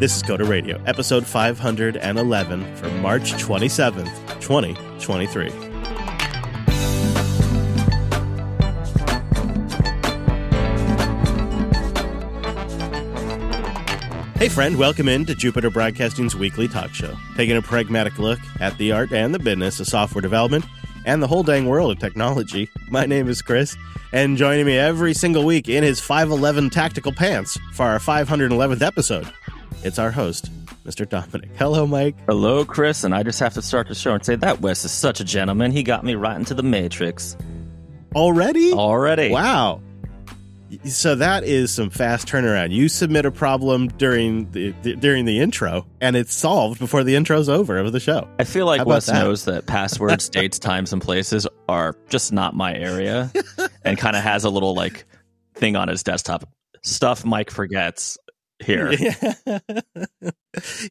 This is Coder Radio, episode 511 for March 27th, 2023. Hey, friend, welcome in to Jupiter Broadcasting's weekly talk show, taking a pragmatic look at the art and the business of software development and the whole dang world of technology. My name is Chris, and joining me every single week in his 511 tactical pants for our 511th episode, it's our host, Mr. Dominick. Hello, Mike. Hello, Chris, and I just have to start the show and say that Wes is such a gentleman. He got me right into the Matrix Already? already. Wow. So that is some fast turnaround. You submit a problem during the, the during the intro, and it's solved before the intro's over of the show. I feel like Wes that? knows that passwords, dates, times, and places are just not my area, and kind of has a little like thing on his desktop. Stuff Mike forgets here.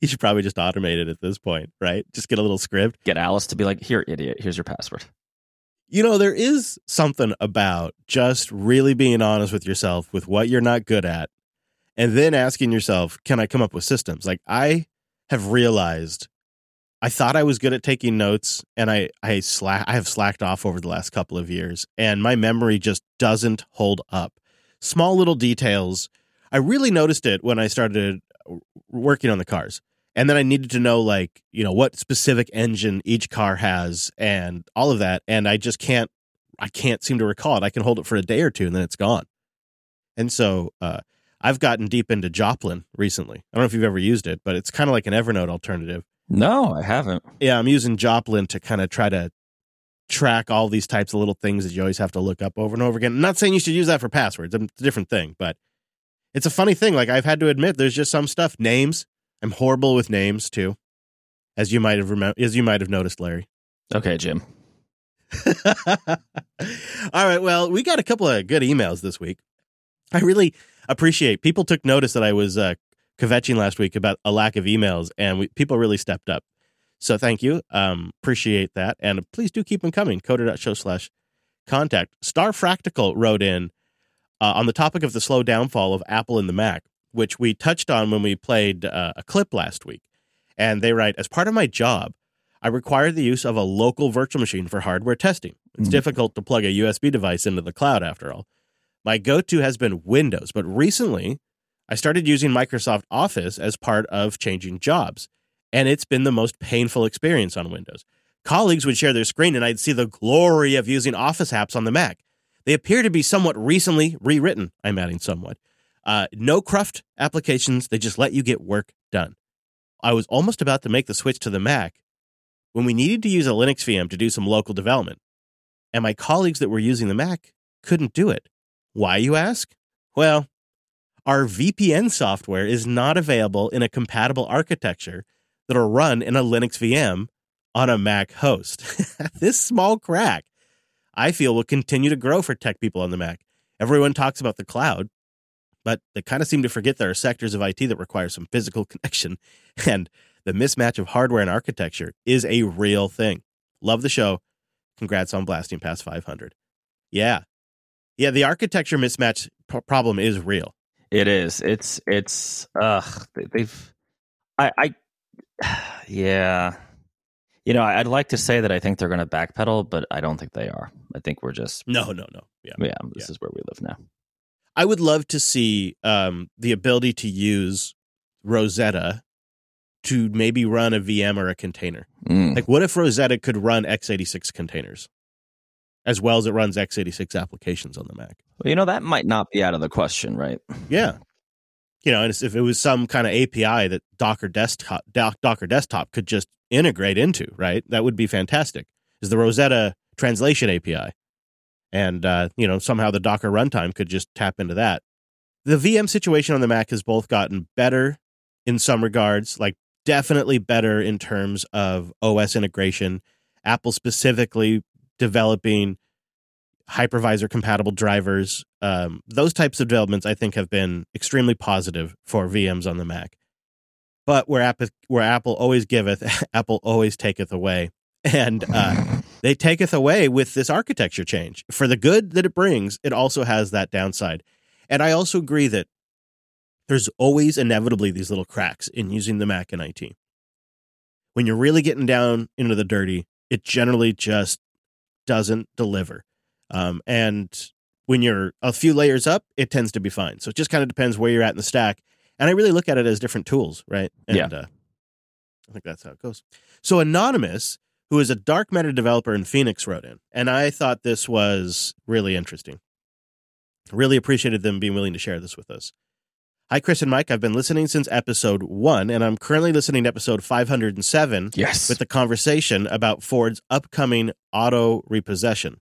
you should probably just automate it at this point, right? Just get a little script. Get Alice to be like, "Here, idiot. Here's your password." You know, there is something about just really being honest with yourself with what you're not good at, and then asking yourself, can I come up with systems? Like, I have realized I thought I was good at taking notes, and I, I, slack, I have slacked off over the last couple of years, and my memory just doesn't hold up. Small little details. I really noticed it when I started working on the cars and then I needed to know like you know what specific engine each car has and all of that, and I just can't I can't seem to recall it. I can hold it for a day or two and then it's gone. And so uh, I've gotten deep into Joplin recently. I don't know if you've ever used it, but it's kind of like an Evernote alternative. No, I haven't. Yeah, I'm using Joplin to kind of try to track all these types of little things that you always have to look up over and over again. I'm not saying you should use that for passwords. It's a different thing, but it's a funny thing. Like I've had to admit, there's just some stuff. Names. I'm horrible with names too, as you might have remem- as you might have noticed, Larry. Okay, Jim. All right. Well, we got a couple of good emails this week. I really appreciate people took notice that I was uh, kvetching last week about a lack of emails, and we, people really stepped up. So thank you. Um, appreciate that, and please do keep them coming. Coder.show slash contact. Star Fractical wrote in uh, on the topic of the slow downfall of Apple and the Mac, which we touched on when we played uh, a clip last week. And they write, as part of my job, I require the use of a local virtual machine for hardware testing. It's Mhm. difficult to plug a USB device into the cloud, after all. My go to has been Windows, but recently I started using Microsoft Office as part of changing jobs, and it's been the most painful experience on Windows. Colleagues would share their screen, and I'd see the glory of using Office apps on the Mac. They appear to be somewhat recently rewritten, I'm adding somewhat. Uh, no cruft applications, they just let you get work done. I was almost about to make the switch to the Mac when we needed to use a Linux VM to do some local development. And my colleagues that were using the Mac couldn't do it. Why, you ask? Well, our VPN software is not available in a compatible architecture that'll run in a Linux VM on a Mac host. this small crack, I feel, will continue to grow for tech people on the Mac. Everyone talks about the cloud, but they kind of seem to forget there are sectors of IT that require some physical connection. And the mismatch of hardware and architecture is a real thing. Love the show. Congrats on blasting past 500. Yeah. Yeah, the architecture mismatch p- problem is real. It is. It's. It's. Ugh. they- They've. I. I. Yeah. You know, I'd like to say that I think they're going to backpedal, but I don't think they are. I think we're just. No, no, no. Yeah. Yeah. This is where we live now. I would love to see um, the ability to use Rosetta to maybe run a VM or a container. Mm. Like, what if Rosetta could run x86 containers as well as it runs x86 applications on the Mac? Well, you know, that might not be out of the question, right? Yeah. You know, and if it was some kind of API that Docker desktop Doc- Docker desktop could just integrate into, right? That would be fantastic. Is the Rosetta translation API, and uh, you know somehow the Docker runtime could just tap into that. The VM situation on the Mac has both gotten better in some regards, like definitely better in terms of OS integration. Apple specifically developing hypervisor compatible drivers. Um, those types of developments, I think, have been extremely positive for VMs on the Mac. But where Apple, where Apple always giveth, Apple always taketh away, and uh, they taketh away with this architecture change. For the good that it brings, it also has that downside. And I also agree that there's always inevitably these little cracks in using the Mac in IT. When you're really getting down into the dirty, it generally just doesn't deliver. Um, and when you're a few layers up, it tends to be fine. So it just kind of depends where you're at in the stack. And I really look at it as different tools, right? And, Yeah. Uh, I think that's how it goes. So Anonymous, who is a dark matter developer in Phoenix, wrote in, and I thought this was really interesting. Really appreciated them being willing to share this with us. Hi, Chris and Mike. I've been listening since episode one, and I'm currently listening to episode 507 Yes. with the conversation about Ford's upcoming auto repossession.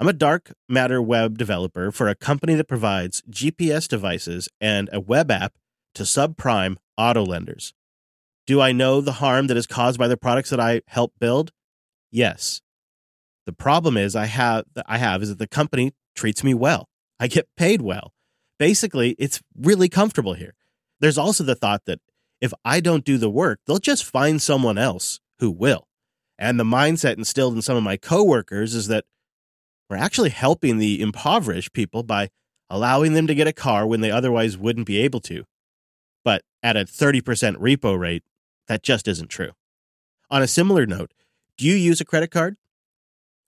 I'm a dark matter web developer for a company that provides GPS devices and a web app to subprime auto lenders. Do I know the harm that is caused by the products that I help build? Yes. The problem is I have I have is that the company treats me well. I get paid well. Basically, it's really comfortable here. There's also the thought that if I don't do the work, they'll just find someone else who will. And the mindset instilled in some of my coworkers is that we're actually helping the impoverished people by allowing them to get a car when they otherwise wouldn't be able to. But at a 30% repo rate, that just isn't true. On a similar note, do you use a credit card?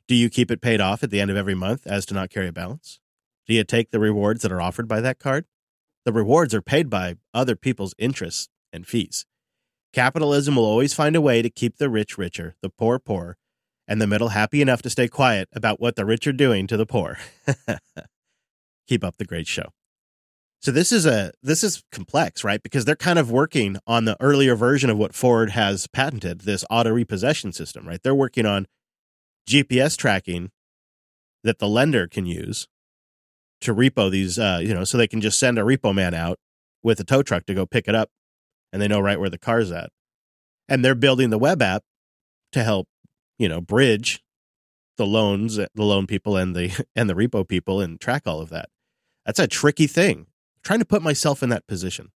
Do you keep it paid off at the end of every month as to not carry a balance? Do you take the rewards that are offered by that card? The rewards are paid by other people's interests and fees. Capitalism will always find a way to keep the rich richer, the poor poorer, and the middle happy enough to stay quiet about what the rich are doing to the poor. Keep up the great show. So this is a this is complex, right? Because they're kind of working on the earlier version of what Ford has patented, this auto repossession system, right? They're working on GPS tracking that the lender can use to repo these uh, you know, so they can just send a repo man out with a tow truck to go pick it up and they know right where the car's at. And they're building the web app to help, you know, bridge the loans, the loan people and the and the repo people and track all of that. That's a tricky thing. trying to put myself in that position.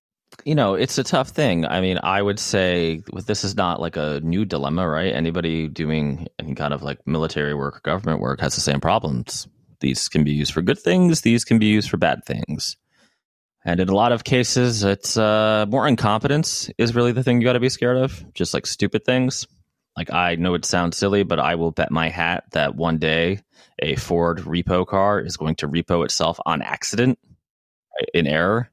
you know, it's a tough thing. I mean, I would say this is not like a new dilemma, right? Anybody doing any kind of like military work or government work has the same problems. These can be used for good things, these can be used for bad things. And in a lot of cases, it's uh, more incompetence is really the thing you got to be scared of, just like stupid things. Like, I know it sounds silly, but I will bet my hat that one day a Ford repo car is going to repo itself on accident in error.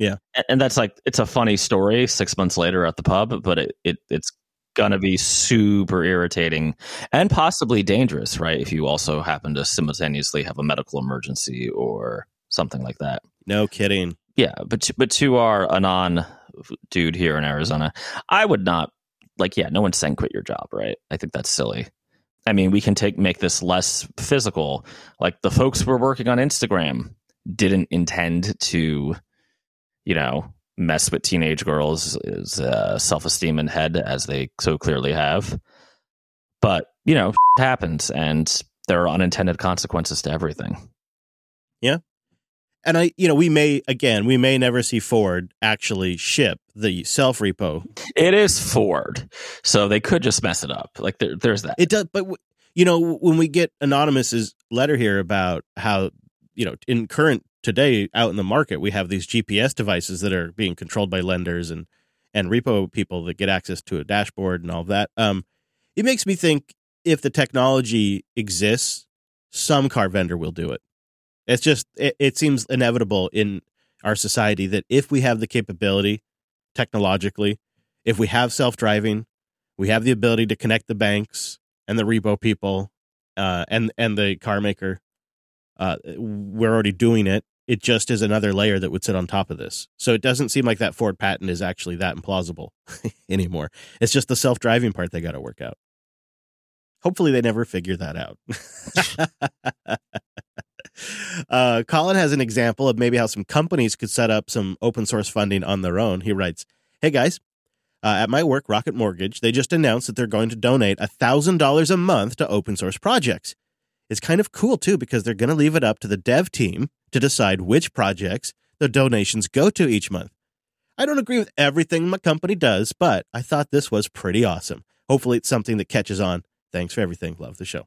Yeah. And, that's like, it's a funny story six months later at the pub, but it, it it's going to be super irritating and possibly dangerous, right? If you also happen to simultaneously have a medical emergency or something like that. No kidding. Yeah, but to, but to our anon dude here in Arizona, I would not like. Yeah, no one's saying quit your job, right? I think that's silly. I mean, we can take make this less physical. Like the folks who were working on Instagram didn't intend to, you know, mess with teenage girls' uh, self esteem and head as they so clearly have. But you know, it happens, and there are unintended consequences to everything. And I, you know, we may again, we may never see Ford actually ship the self repo. It is Ford, so they could just mess it up. Like there, there's that. It does, but w- you know, when we get Anonymous's letter here about how you know in current today out in the market we have these GPS devices that are being controlled by lenders and and repo people that get access to a dashboard and all of that. Um, it makes me think if the technology exists, some car vendor will do it. It's just it, it seems inevitable in our society that if we have the capability technologically, if we have self driving, we have the ability to connect the banks and the repo people uh, and and the car maker. Uh, we're already doing it. It just is another layer that would sit on top of this. So it doesn't seem like that Ford patent is actually that implausible anymore. It's just the self driving part they got to work out. Hopefully, they never figure that out. uh, Colin has an example of maybe how some companies could set up some open source funding on their own. He writes, Hey guys, uh, at my work, Rocket Mortgage, they just announced that they're going to donate $1,000 a month to open source projects. It's kind of cool too because they're going to leave it up to the dev team to decide which projects the donations go to each month. I don't agree with everything my company does, but I thought this was pretty awesome. Hopefully, it's something that catches on. Thanks for everything. Love the show.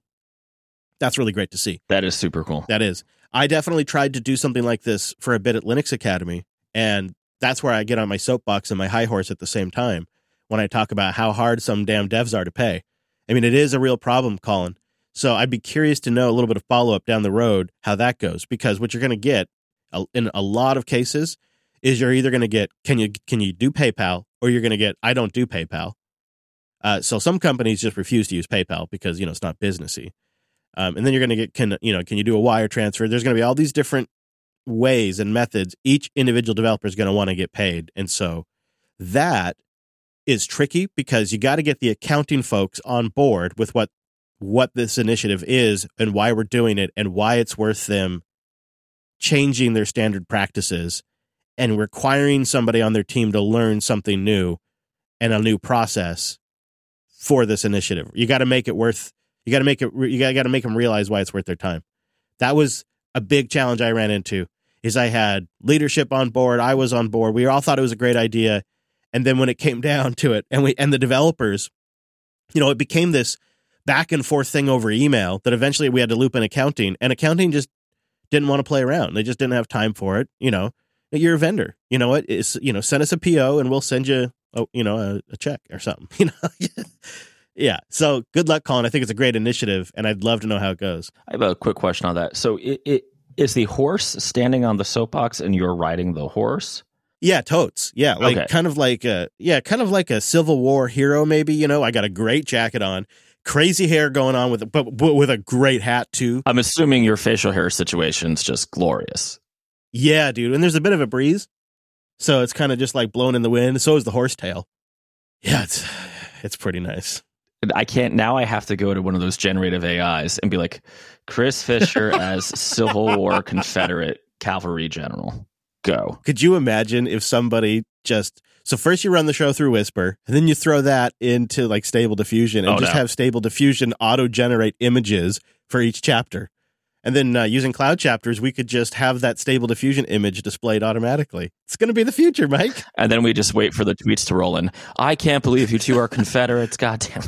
That's really great to see. That is super cool. That is. I definitely tried to do something like this for a bit at Linux Academy, and that's where I get on my soapbox and my high horse at the same time when I talk about how hard some damn devs are to pay. I mean, it is a real problem, Colin. So I'd be curious to know a little bit of follow up down the road how that goes because what you're going to get in a lot of cases is you're either going to get can you can you do PayPal or you're going to get I don't do PayPal. Uh, so some companies just refuse to use PayPal because you know it's not businessy. Um, and then you're going to get can you know can you do a wire transfer? There's going to be all these different ways and methods. Each individual developer is going to want to get paid, and so that is tricky because you got to get the accounting folks on board with what what this initiative is and why we're doing it and why it's worth them changing their standard practices and requiring somebody on their team to learn something new and a new process for this initiative. You got to make it worth. You got to make it. You got to make them realize why it's worth their time. That was a big challenge I ran into. Is I had leadership on board. I was on board. We all thought it was a great idea, and then when it came down to it, and we and the developers, you know, it became this back and forth thing over email that eventually we had to loop in accounting, and accounting just didn't want to play around. They just didn't have time for it. You know, you're a vendor. You know what? It's you know, send us a PO and we'll send you, a, you know, a, a check or something. You know. Yeah. So good luck, Colin. I think it's a great initiative, and I'd love to know how it goes. I have a quick question on that. So it, it is the horse standing on the soapbox, and you're riding the horse. Yeah, totes. Yeah, like okay. kind of like a yeah, kind of like a Civil War hero. Maybe you know, I got a great jacket on crazy hair going on with but, but with a great hat too. I'm assuming your facial hair situation's just glorious. Yeah, dude. And there's a bit of a breeze. So it's kind of just like blown in the wind. So is the horsetail. Yeah, it's it's pretty nice. I can't now I have to go to one of those generative AIs and be like Chris Fisher as Civil War Confederate cavalry general. Go. Could you imagine if somebody just so first you run the show through Whisper, and then you throw that into like Stable Diffusion and oh, just no. have Stable Diffusion auto generate images for each chapter. And then uh, using cloud chapters, we could just have that Stable Diffusion image displayed automatically. It's going to be the future, Mike. And then we just wait for the tweets to roll in. I can't believe you two are Confederates. Goddamn.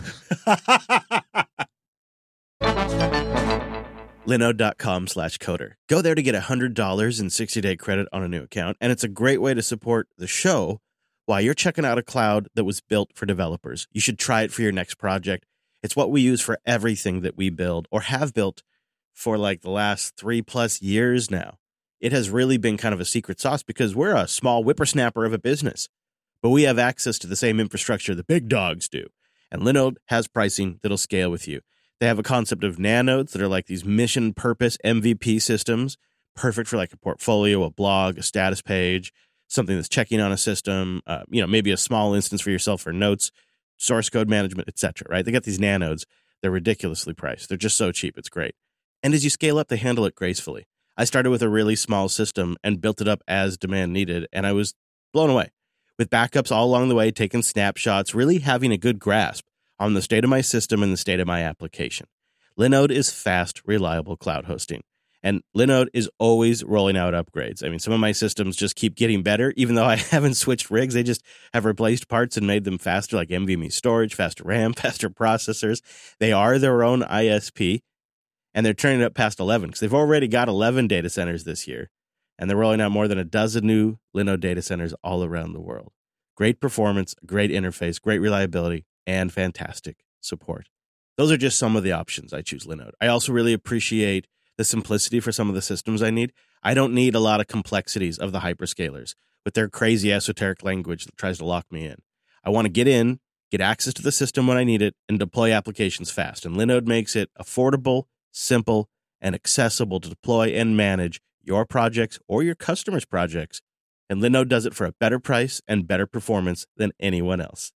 linode.com slash coder. Go there to get $100 in 60 day credit on a new account. And it's a great way to support the show while you're checking out a cloud that was built for developers. You should try it for your next project. It's what we use for everything that we build or have built for like the last three plus years now. It has really been kind of a secret sauce because we're a small whippersnapper of a business, but we have access to the same infrastructure the big dogs do. And Linode has pricing that'll scale with you. They have a concept of nanodes that are like these mission purpose MVP systems, perfect for like a portfolio, a blog, a status page, something that's checking on a system, uh, you know, maybe a small instance for yourself for notes, source code management, etc. Right? They got these nanodes. They're ridiculously priced. They're just so cheap. It's great. And as you scale up, they handle it gracefully. I started with a really small system and built it up as demand needed, and I was blown away. With backups all along the way, taking snapshots, really having a good grasp on the state of my system and the state of my application. Linode is fast, reliable cloud hosting. And Linode is always rolling out upgrades. I mean, some of my systems just keep getting better, even though I haven't switched rigs. They just have replaced parts and made them faster, like NVMe storage, faster RAM, faster processors. They are their own ISP, and they're turning it up past 11 because they've already got 11 data centers this year. And they're rolling out more than a dozen new Linode data centers all around the world. Great performance, great interface, great reliability, and fantastic support. Those are just some of the options I choose Linode. I also really appreciate the simplicity for some of the systems I need. I don't need a lot of complexities of the hyperscalers with their crazy esoteric language that tries to lock me in. I want to get in, get access to the system when I need it, and deploy applications fast. And Linode makes it affordable, simple, and accessible to deploy and manage your projects or your customers' projects. And Linode does it for a better price and better performance than anyone else.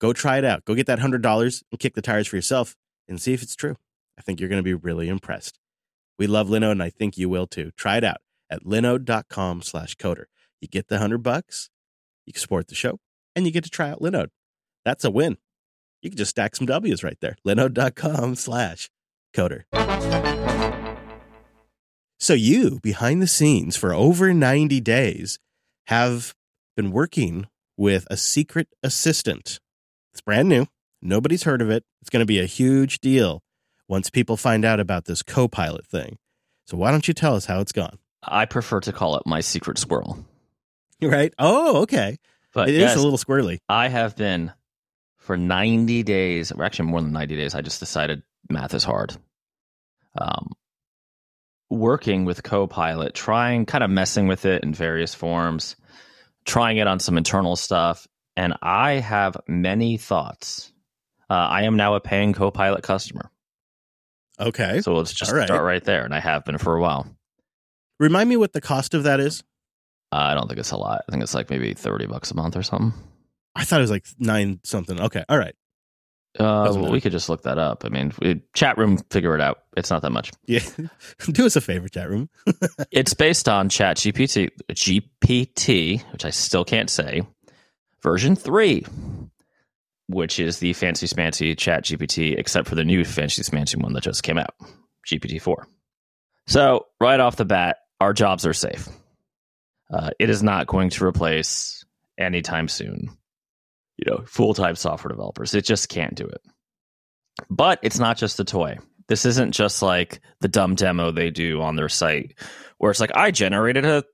Go try it out. Go get that $100 and kick the tires for yourself and see if it's true. I think you're going to be really impressed. We love Linode, and I think you will too. Try it out at linode.com slash coder. You get the hundred bucks, you support the show, and you get to try out Linode. That's a win. You can just stack some W's right there. Linode.com slash coder. So you, behind the scenes for over 90 days, have been working with a secret assistant. It's brand new. Nobody's heard of it. It's going to be a huge deal once people find out about this co-pilot thing. So why don't you tell us how it's gone? I prefer to call it my secret squirrel. right? Oh, okay. But It is yes, a little squirrely. I have been for 90 days, or actually more than 90 days. I just decided math is hard. Um, working with Copilot, trying, kind of messing with it in various forms, trying it on some internal stuff. And I have many thoughts. Uh, I am now a paying Copilot customer. Okay. So let's just right. start right there. And I have been for a while. Remind me what the cost of that is. Uh, I don't think it's a lot. I think it's like maybe 30 bucks a month or something. I thought it was like nine something. Okay. All right. Uh, well, we could just look that up. I mean, we, chat room, figure it out. It's not that much. Yeah. Do us a favor, chat room. It's based on Chat GPT, GPT, which I still can't say, version three, which is the fancy smancy Chat GPT, except for the new fancy smancy one that just came out, GPT four. So right off the bat, our jobs are safe. Uh, it is not going to replace anytime soon. You know, full time software developers. It just can't do it. But it's not just a toy. This isn't just like the dumb demo they do on their site where it's like I generated a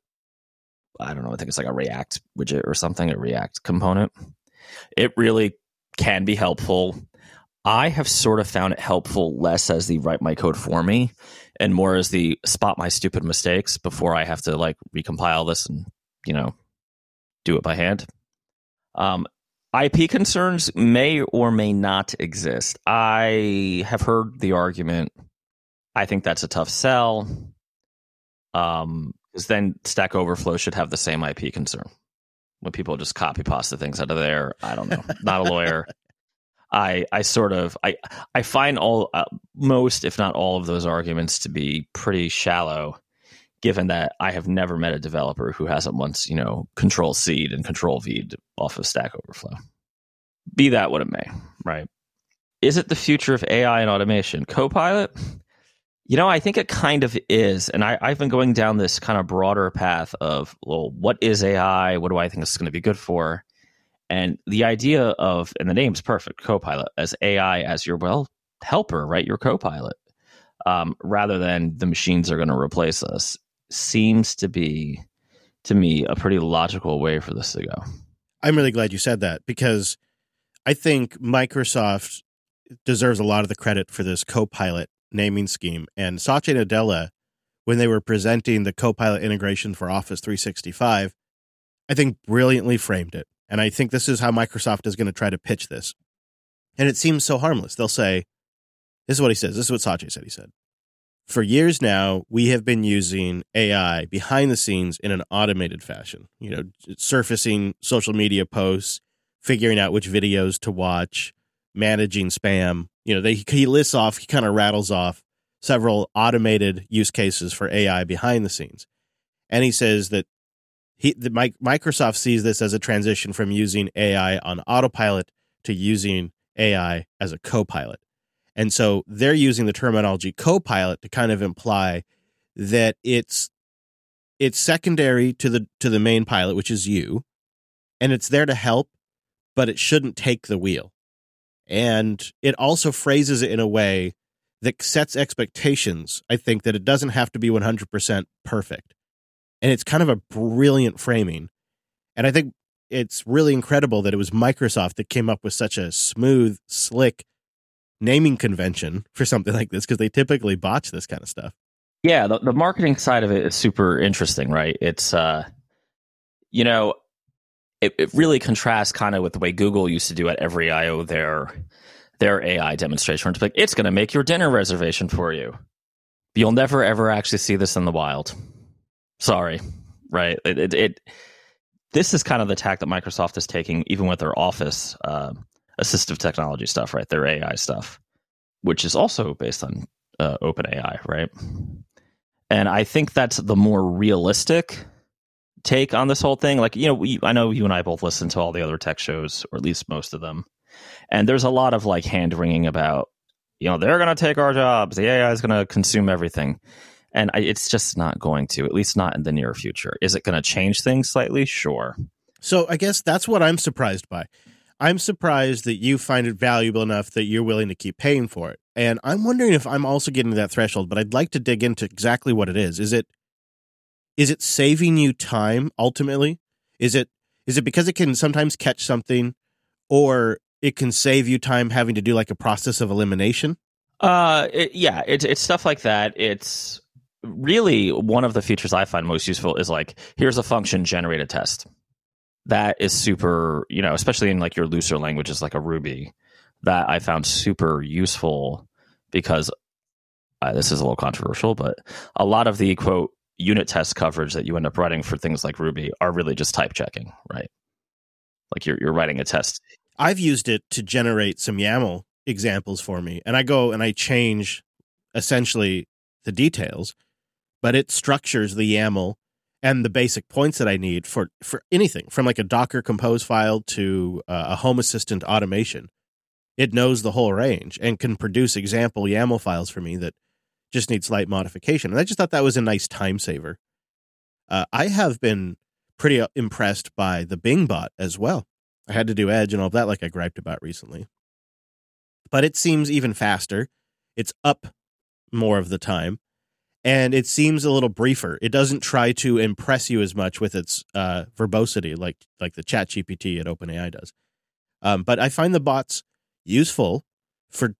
I don't know, I think it's like a React widget or something, a React component. It really can be helpful. I have sort of found it helpful less as the write my code for me and more as the spot my stupid mistakes before I have to like recompile this and, you know, do it by hand. Um, IP concerns may or may not exist. I have heard the argument. I think that's a tough sell. Um, because then Stack Overflow should have the same IP concern. When people just copy pasta things out of there, I don't know. Not a lawyer. I I sort of I I find all uh, most if not all of those arguments to be pretty shallow given that I have never met a developer who hasn't once, you know, control C'd and control V'd off of Stack Overflow. Be that what it may, right? Is it the future of AI and automation? Copilot? You know, I think it kind of is. And I, I've been going down this kind of broader path of, well, what is AI? What do I think it's going to be good for? And the idea of, and the name's perfect, Copilot, as AI as your, well, helper, right? Your Copilot, um, rather than the machines are going to replace us, seems to be, to me, a pretty logical way for this to go. I'm really glad you said that because I think Microsoft deserves a lot of the credit for this Copilot naming scheme. And Satya Nadella, when they were presenting the Copilot integration for Office 365, I think brilliantly framed it. And I think this is how Microsoft is going to try to pitch this. And it seems so harmless. They'll say, this is what he says. This is what Satya said. He said, for years now, we have been using AI behind the scenes in an automated fashion, you know, surfacing social media posts, figuring out which videos to watch, managing spam. You know, they, he lists off, he kind of rattles off several automated use cases for AI behind the scenes. And he says that he, Microsoft sees this as a transition from using AI on autopilot to using AI as a co-pilot. And so they're using the terminology co-pilot to kind of imply that it's it's secondary to the to the main pilot, which is you, and it's there to help, but it shouldn't take the wheel. And it also phrases it in a way that sets expectations. I think that it doesn't have to be 100% perfect. And it's kind of a brilliant framing. And I think it's really incredible that it was Microsoft that came up with such a smooth, slick naming convention for something like this because they typically botch this kind of stuff. Yeah, the, the marketing side of it is super interesting, right? It's uh you know, it, it really contrasts kind of with the way Google used to do at every IO their their AI demonstration. It's like it's going to make your dinner reservation for you. You'll never ever actually see this in the wild. Sorry, right? It, it, it this is kind of the tack that Microsoft is taking, even with their Office uh, assistive technology stuff, right? Their AI stuff, which is also based on uh, OpenAI, right? And I think that's the more realistic take on this whole thing. Like, you know, we, I know you and I both listen to all the other tech shows, or at least most of them. And there's a lot of like hand wringing about, you know, they're going to take our jobs. The AI is going to consume everything. And I, it's just not going to, at least not in the near future. Is it going to change things slightly? Sure. So I guess that's what I'm surprised by. I'm surprised that you find it valuable enough that you're willing to keep paying for it. And I'm wondering if I'm also getting to that threshold, but I'd like to dig into exactly what it is. Is it is it saving you time ultimately? Is it is it because it can sometimes catch something, or it can save you time having to do like a process of elimination? Uh, it, yeah, it's it's stuff like that. It's really one of the features I find most useful is like here's a function generate a test. That is super, you know, especially in like your looser languages like a Ruby, that I found super useful because uh, this is a little controversial, but a lot of the quote unit test coverage that you end up writing for things like Ruby are really just type checking, right? Like you're you're writing a test. I've used it to generate some YAML examples for me, and I go and I change essentially the details, but it structures the YAML and the basic points that I need for for anything from like a Docker compose file to uh, a Home Assistant automation. It knows the whole range and can produce example YAML files for me that just need slight modification. And I just thought that was a nice time saver. Uh, I have been pretty uh, impressed by the Bing bot as well. I had to do Edge and all of that, like I griped about recently. But it seems even faster. It's up more of the time, and it seems a little briefer. It doesn't try to impress you as much with its uh, verbosity, like like the Chat GPT at OpenAI does. Um, but I find the bots useful for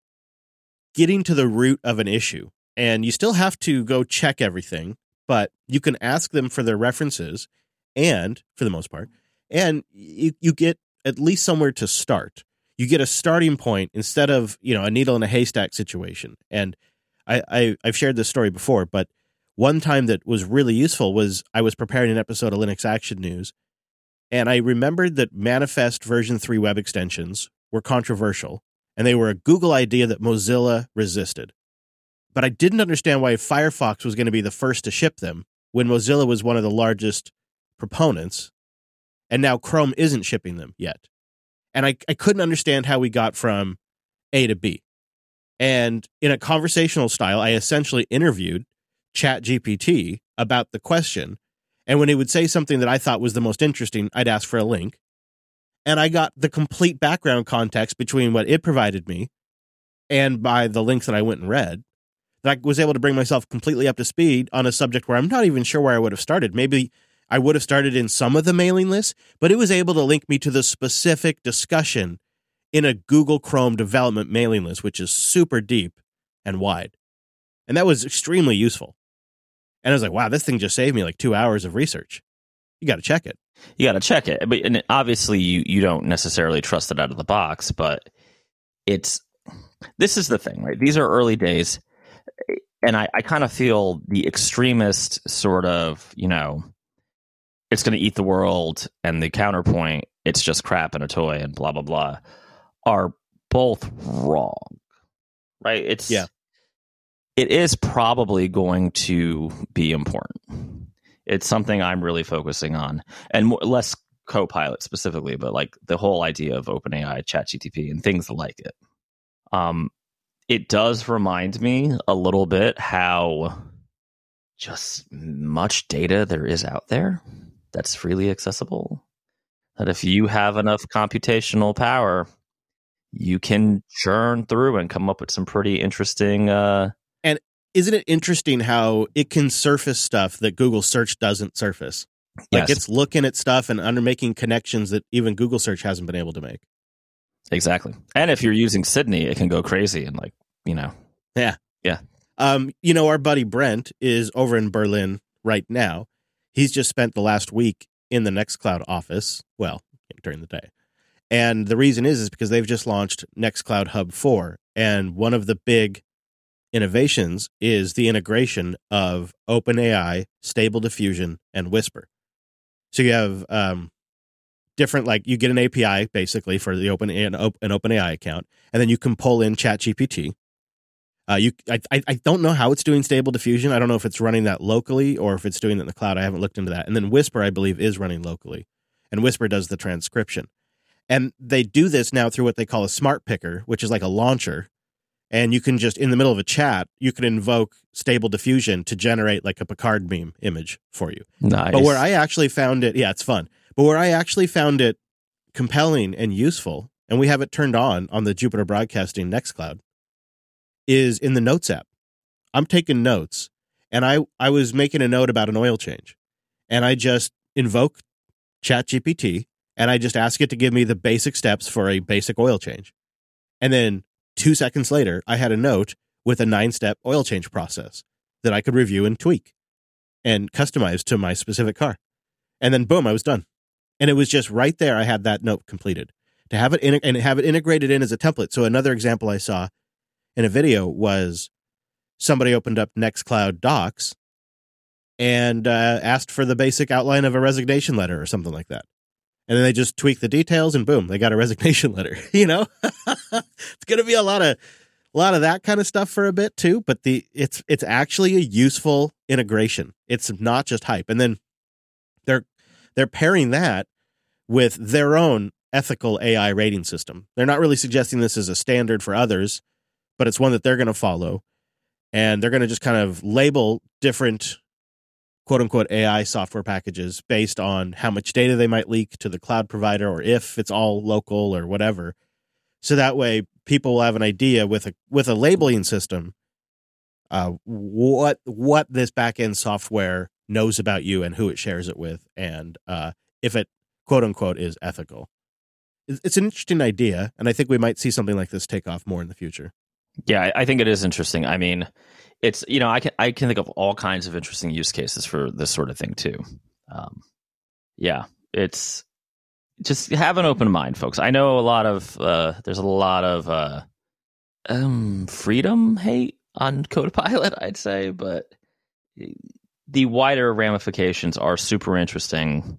getting to the root of an issue and you still have to go check everything, but you can ask them for their references, and for the most part, and you, you get at least somewhere to start. You get a starting point instead of you know a needle in a haystack situation. And I, I I've shared this story before, but one time that was really useful was I was preparing an episode of Linux Action News, and I remembered that Manifest version three web extensions were controversial, and they were a Google idea that Mozilla resisted but I didn't understand why Firefox was going to be the first to ship them when Mozilla was one of the largest proponents, and now Chrome isn't shipping them yet. And I, I couldn't understand how we got from A to B. And in a conversational style, I essentially interviewed ChatGPT about the question. And when it would say something that I thought was the most interesting, I'd ask for a link. And I got the complete background context between what it provided me and by the links that I went and read that I was able to bring myself completely up to speed on a subject where I'm not even sure where I would have started. Maybe I would have started in some of the mailing lists, but it was able to link me to the specific discussion in a Google Chrome development mailing list, which is super deep and wide. And that was extremely useful. And I was like, wow, this thing just saved me like two hours of research. You got to check it. You got to check it. But and obviously, you, you don't necessarily trust it out of the box, but it's this is the thing, right? These are early days and I, I kind of feel the extremist sort of, you know, it's going to eat the world, and the counterpoint, it's just crap and a toy and blah blah blah, are both wrong, right? It's yeah, it is probably going to be important. It's something I'm really focusing on, and more, less Copilot specifically, but like the whole idea of OpenAI, ChatGTP, and things like it. Um, it does remind me a little bit how just much data there is out there that's freely accessible. That if you have enough computational power, you can churn through and come up with some pretty interesting. Uh, and isn't it interesting how it can surface stuff that Google search doesn't surface? Like yes. it's looking at stuff and under making connections that even Google search hasn't been able to make. Exactly. And if you're using Sydney, it can go crazy and like, you know. Yeah. Yeah. Um, you know, our buddy Brent is over in Berlin right now. He's just spent the last week in the Nextcloud office, well, during the day. And the reason is is because they've just launched Nextcloud Hub 4 and one of the big innovations is the integration of OpenAI, Stable Diffusion, and Whisper. So you have um, different like you get an API basically for the open an, an OpenAI account, and then you can pull in ChatGPT. Uh, you, I, I don't know how it's doing stable diffusion. I don't know if it's running that locally or if it's doing it in the cloud. I haven't looked into that. And then Whisper, I believe, is running locally, and Whisper does the transcription. And they do this now through what they call a smart picker, which is like a launcher. And you can just in the middle of a chat, you can invoke stable diffusion to generate like a Picard meme image for you. Nice. But where I actually found it, yeah, it's fun. But where I actually found it compelling and useful, and we have it turned on on the Jupiter Broadcasting Nextcloud, is in the Notes app. I'm taking notes, and I I was making a note about an oil change, and I just invoke ChatGPT and I just ask it to give me the basic steps for a basic oil change. And then two seconds later, I had a note with a nine step oil change process that I could review and tweak and customize to my specific car. And then boom, I was done. And it was just right there. I had that note completed to have it in and have it integrated in as a template. So another example I saw in a video was somebody opened up Nextcloud Docs and uh, asked for the basic outline of a resignation letter or something like that. And then they just tweak the details and boom, they got a resignation letter. You know, it's going to be a lot of a lot of that kind of stuff for a bit too. But the it's it's actually a useful integration. It's not just hype. And then they're they're pairing that with their own ethical AI rating system. They're not really suggesting this as a standard for others, but it's one that they're going to follow. And they're going to just kind of label different quote unquote AI software packages based on how much data they might leak to the cloud provider or if it's all local or whatever. So that way people will have an idea with a with a labeling system uh, what what this backend software knows about you and who it shares it with and uh, if it quote unquote is ethical. It's an interesting idea, and I think we might see something like this take off more in the future. Yeah, I think it is interesting. I mean, it's you know I can I can think of all kinds of interesting use cases for this sort of thing too. Um, yeah, it's just have an open mind, folks. I know a lot of uh, there's a lot of uh, um, freedom hate on Codepilot, I'd say, but the wider ramifications are super interesting.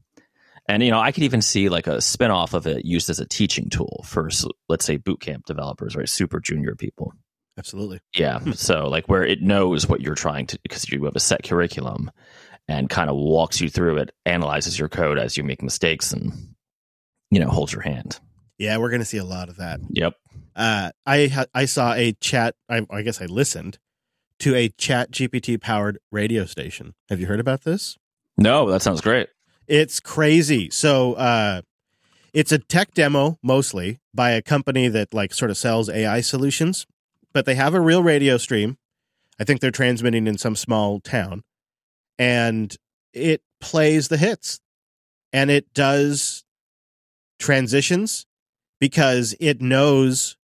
And you know, I could even see like a spinoff of it used as a teaching tool for, let's say, bootcamp developers, right? Super junior people. Absolutely. Yeah. So like where it knows what you're trying to because you have a set curriculum and kind of walks you through it, analyzes your code as you make mistakes and you know, holds your hand. Yeah, we're going to see a lot of that. Yep. Uh, I I saw a chat. I, I guess I listened to a Chat GPT powered radio station. Have you heard about this? No, that sounds great. It's crazy. So, uh, it's a tech demo mostly by a company that like sort of sells AI solutions but they have a real radio stream. I think they're transmitting in some small town, and it plays the hits, and it does transitions because it knows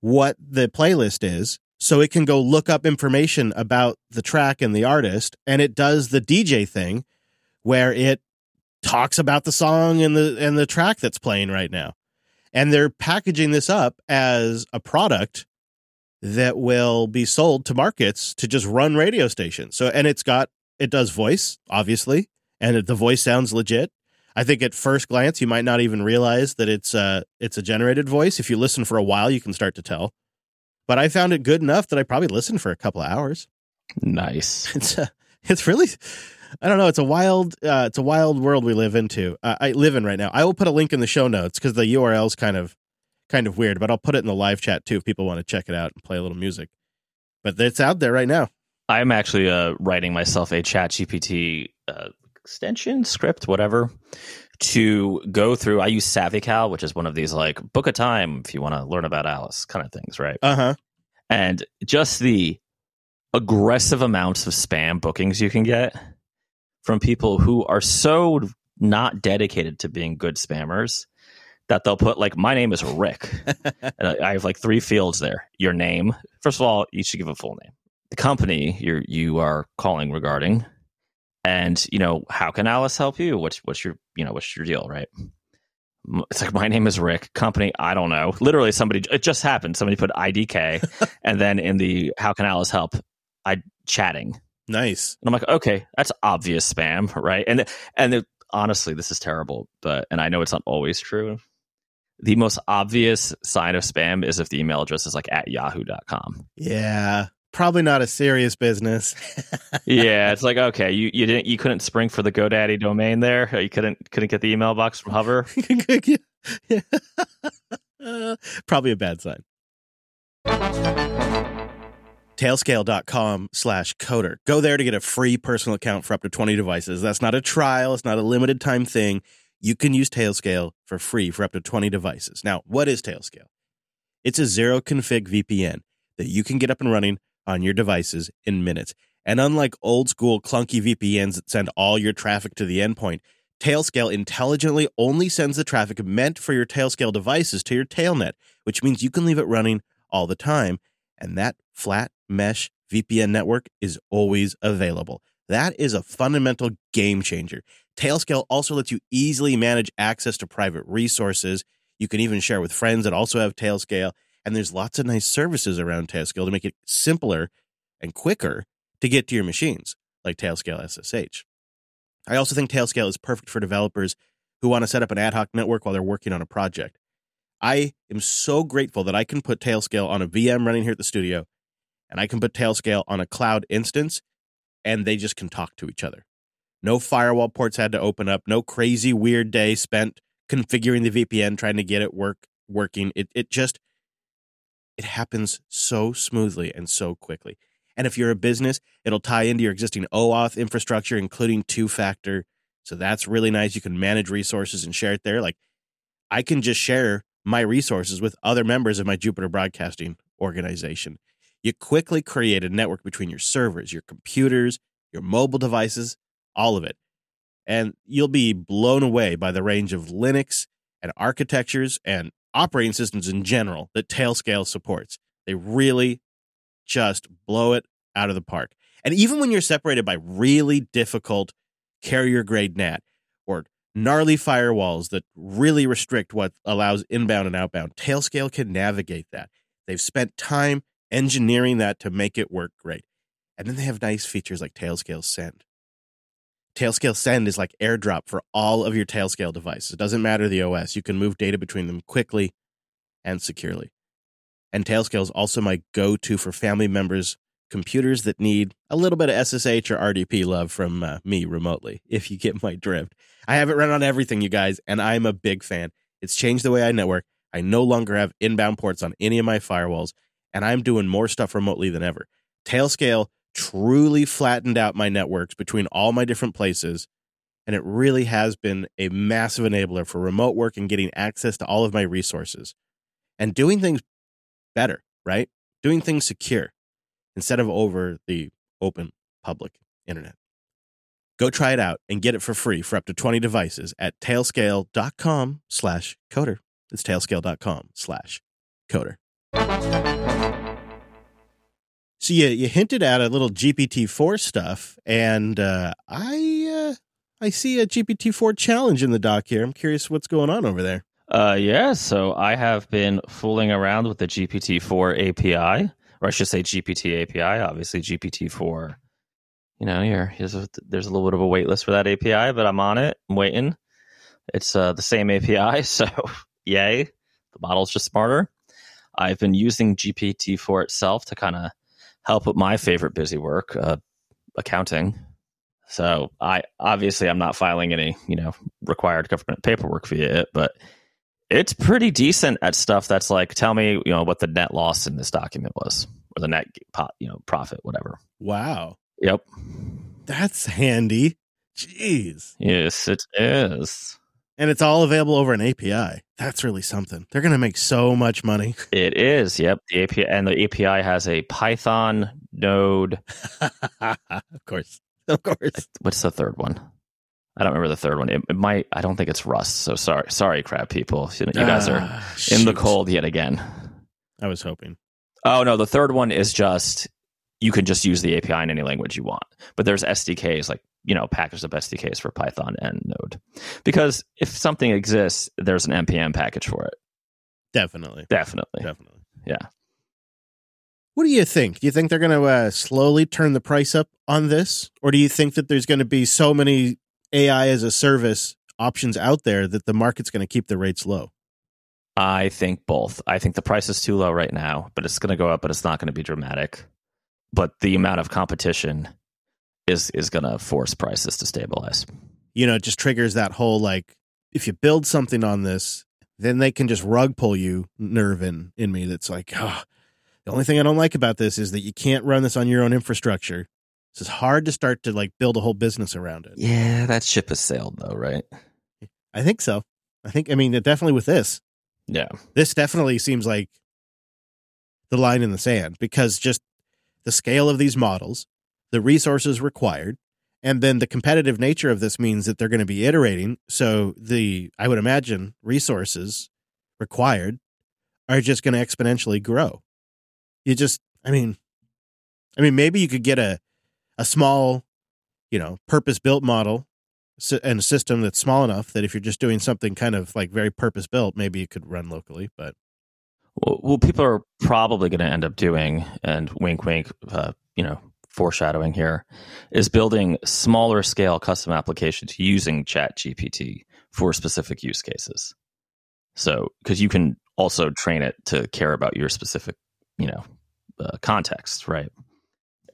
what the playlist is so it can go look up information about the track and the artist and it does the DJ thing where it talks about the song and the and the track that's playing right now. And they're packaging this up as a product that will be sold to markets to just run radio stations. So, and it's got, it does voice, obviously, and the voice sounds legit. I think at first glance, you might not even realize that it's a, uh, it's a generated voice. If you listen for a while, you can start to tell. But I found it good enough that I probably listened for a couple of hours. Nice. It's, a, uh, it's really, I don't know. It's a wild, uh, it's a wild world we live into. Uh, I live in right now. I will put a link in the show notes because the URL is kind of kind of weird, but I'll put it in the live chat too if people want to check it out and play a little music. But it's out there right now. I'm actually uh, writing myself a Chat GPT uh, extension script, whatever, to go through. I use SavvyCal, which is one of these like book a time if you want to learn about Alice kind of things, right? Uh huh. And just the aggressive amounts of spam bookings you can get from people who are so not dedicated to being good spammers that they'll put like my name is Rick. and I have like three fields there. Your name. First of all, you should give a full name. The company you you are calling regarding, and you know how can Alice help you? What's what's your you know what's your deal, right? It's like my name is Rick. Company, I don't know. Literally, somebody it just happened. Somebody put IDK, and then in the how can Alice help? I chatting. Nice. And I'm like, okay, that's obvious spam, right? And and the, honestly, this is terrible, but and I know it's not always true the most obvious sign of spam is if the email address is like at yahoo.com. Yeah. Probably not a serious business. yeah, it's like okay, you, you didn't you couldn't spring for the GoDaddy domain there. You couldn't couldn't get the email box from Hover. yeah. uh, probably a bad sign. Tailscale.com slash coder. Go there to get a free personal account for up to 20 devices. That's not a trial, it's not a limited time thing you can use Tailscale for free for up to 20 devices. Now, what is Tailscale? It's a zero config VPN that you can get up and running on your devices in minutes. And unlike old school clunky VPNs that send all your traffic to the endpoint, Tailscale intelligently only sends the traffic meant for your Tailscale devices to your Tailnet, which means you can leave it running all the time. And that flat mesh VPN network is always available. That is a fundamental game changer. Tailscale also lets you easily manage access to private resources. You can even share with friends that also have Tailscale. And there's lots of nice services around Tailscale to make it simpler and quicker to get to your machines, like Tailscale SSH. I also think Tailscale is perfect for developers who want to set up an ad hoc network while they're working on a project. I am so grateful that I can put Tailscale on a VM running here at the studio, and I can put Tailscale on a cloud instance, and they just can talk to each other. No firewall ports had to open up. No crazy weird day spent configuring the VPN trying to get it work working. It it just it happens so smoothly and so quickly. And if you're a business, it'll tie into your existing OAuth infrastructure, including two factor. So that's really nice. You can manage resources and share it there. Like I can just share my resources with other members of my Jupiter Broadcasting organization. You quickly create a network between your servers, your computers, your mobile devices, all of it. And you'll be blown away by the range of Linux and architectures and operating systems in general that Tailscale supports. They really just blow it out of the park. And even when you're separated by really difficult carrier grade NAT or gnarly firewalls that really restrict what allows inbound and outbound, Tailscale can navigate that. They've spent time engineering that to make it work great. And then they have nice features like Tailscale Send. Tailscale Send is like airdrop for all of your Tailscale devices. It doesn't matter the OS. You can move data between them quickly and securely. And Tailscale is also my go to for family members' computers that need a little bit of SSH or RDP love from uh, me remotely, if you get my drift. I have it run on everything, you guys, and I'm a big fan. It's changed the way I network. I no longer have inbound ports on any of my firewalls, and I'm doing more stuff remotely than ever. Tailscale truly flattened out my networks between all my different places, and it really has been a massive enabler for remote work and getting access to all of my resources and doing things better, right? Doing things secure instead of over the open public internet. Go try it out and get it for free for up to 20 devices at tailscale.com slash coder. It's tailscale.com slash coder. So you, you hinted at a little GPT-4 stuff, and uh, I uh, I see a GPT-4 challenge in the doc here. I'm curious what's going on over there. Uh, yeah, so I have been fooling around with the GPT-4 API, or I should say GPT API. Obviously, GPT-4. You know, you're, there's a, there's a little bit of a wait list for that API, but I'm on it. I'm waiting. It's uh, the same API, so yay. The model's just smarter. I've been using GPT-4 itself to kind of help with my favorite busy work, uh, accounting. So I obviously I'm not filing any you know required government paperwork via it, but it's pretty decent at stuff that's like tell me you know what the net loss in this document was or the net pot you know profit whatever. Wow. Yep. That's handy. Jeez. Yes, it is. And it's all available over an API. That's really something. They're going to make so much money. It is. Yep. The API and the API has a Python node. of course. Of course. What's the third one? I don't remember the third one. It, it might. I don't think it's Rust. So sorry, sorry, crab people. You guys are Ah, in the cold yet again. I was hoping. Oh no, the third one is just you can just use the API in any language you want. But there's SDKs like you know package the best SDKs for Python and Node because if something exists, there's an npm package for it. Definitely. Definitely. Definitely. Yeah. What do you think? Do you think they're going to uh, slowly turn the price up on this? Or do you think that there's going to be so many AI as a service options out there that the market's going to keep the rates low? I think both. I think the price is too low right now, but it's going to go up, but it's not going to be dramatic. But the amount of competition is is going to force prices to stabilize. You know, it just triggers that whole like, if you build something on this, then they can just rug pull you nerve in, in me that's like, oh, the only thing I don't like about this is that you can't run this on your own infrastructure. It's just hard to start to like build a whole business around it. Yeah, that ship has sailed though, right? I think so. I think, I mean, definitely with this, Yeah. this definitely seems like the line in the sand because just the scale of these models, the resources required, And then the competitive nature of this means that they're going to be iterating. So the, I would imagine, resources required are just going to exponentially grow. You just, I mean, I mean, maybe you could get a, a small, you know, purpose built model and a system that's small enough that if you're just doing something kind of like very purpose built, maybe it could run locally. But well people are probably going to end up doing, and wink, wink, uh, you know, foreshadowing here, is building smaller scale custom applications using Chat GPT for specific use cases. So, because you can also train it to care about your specific, you know, uh, context, right?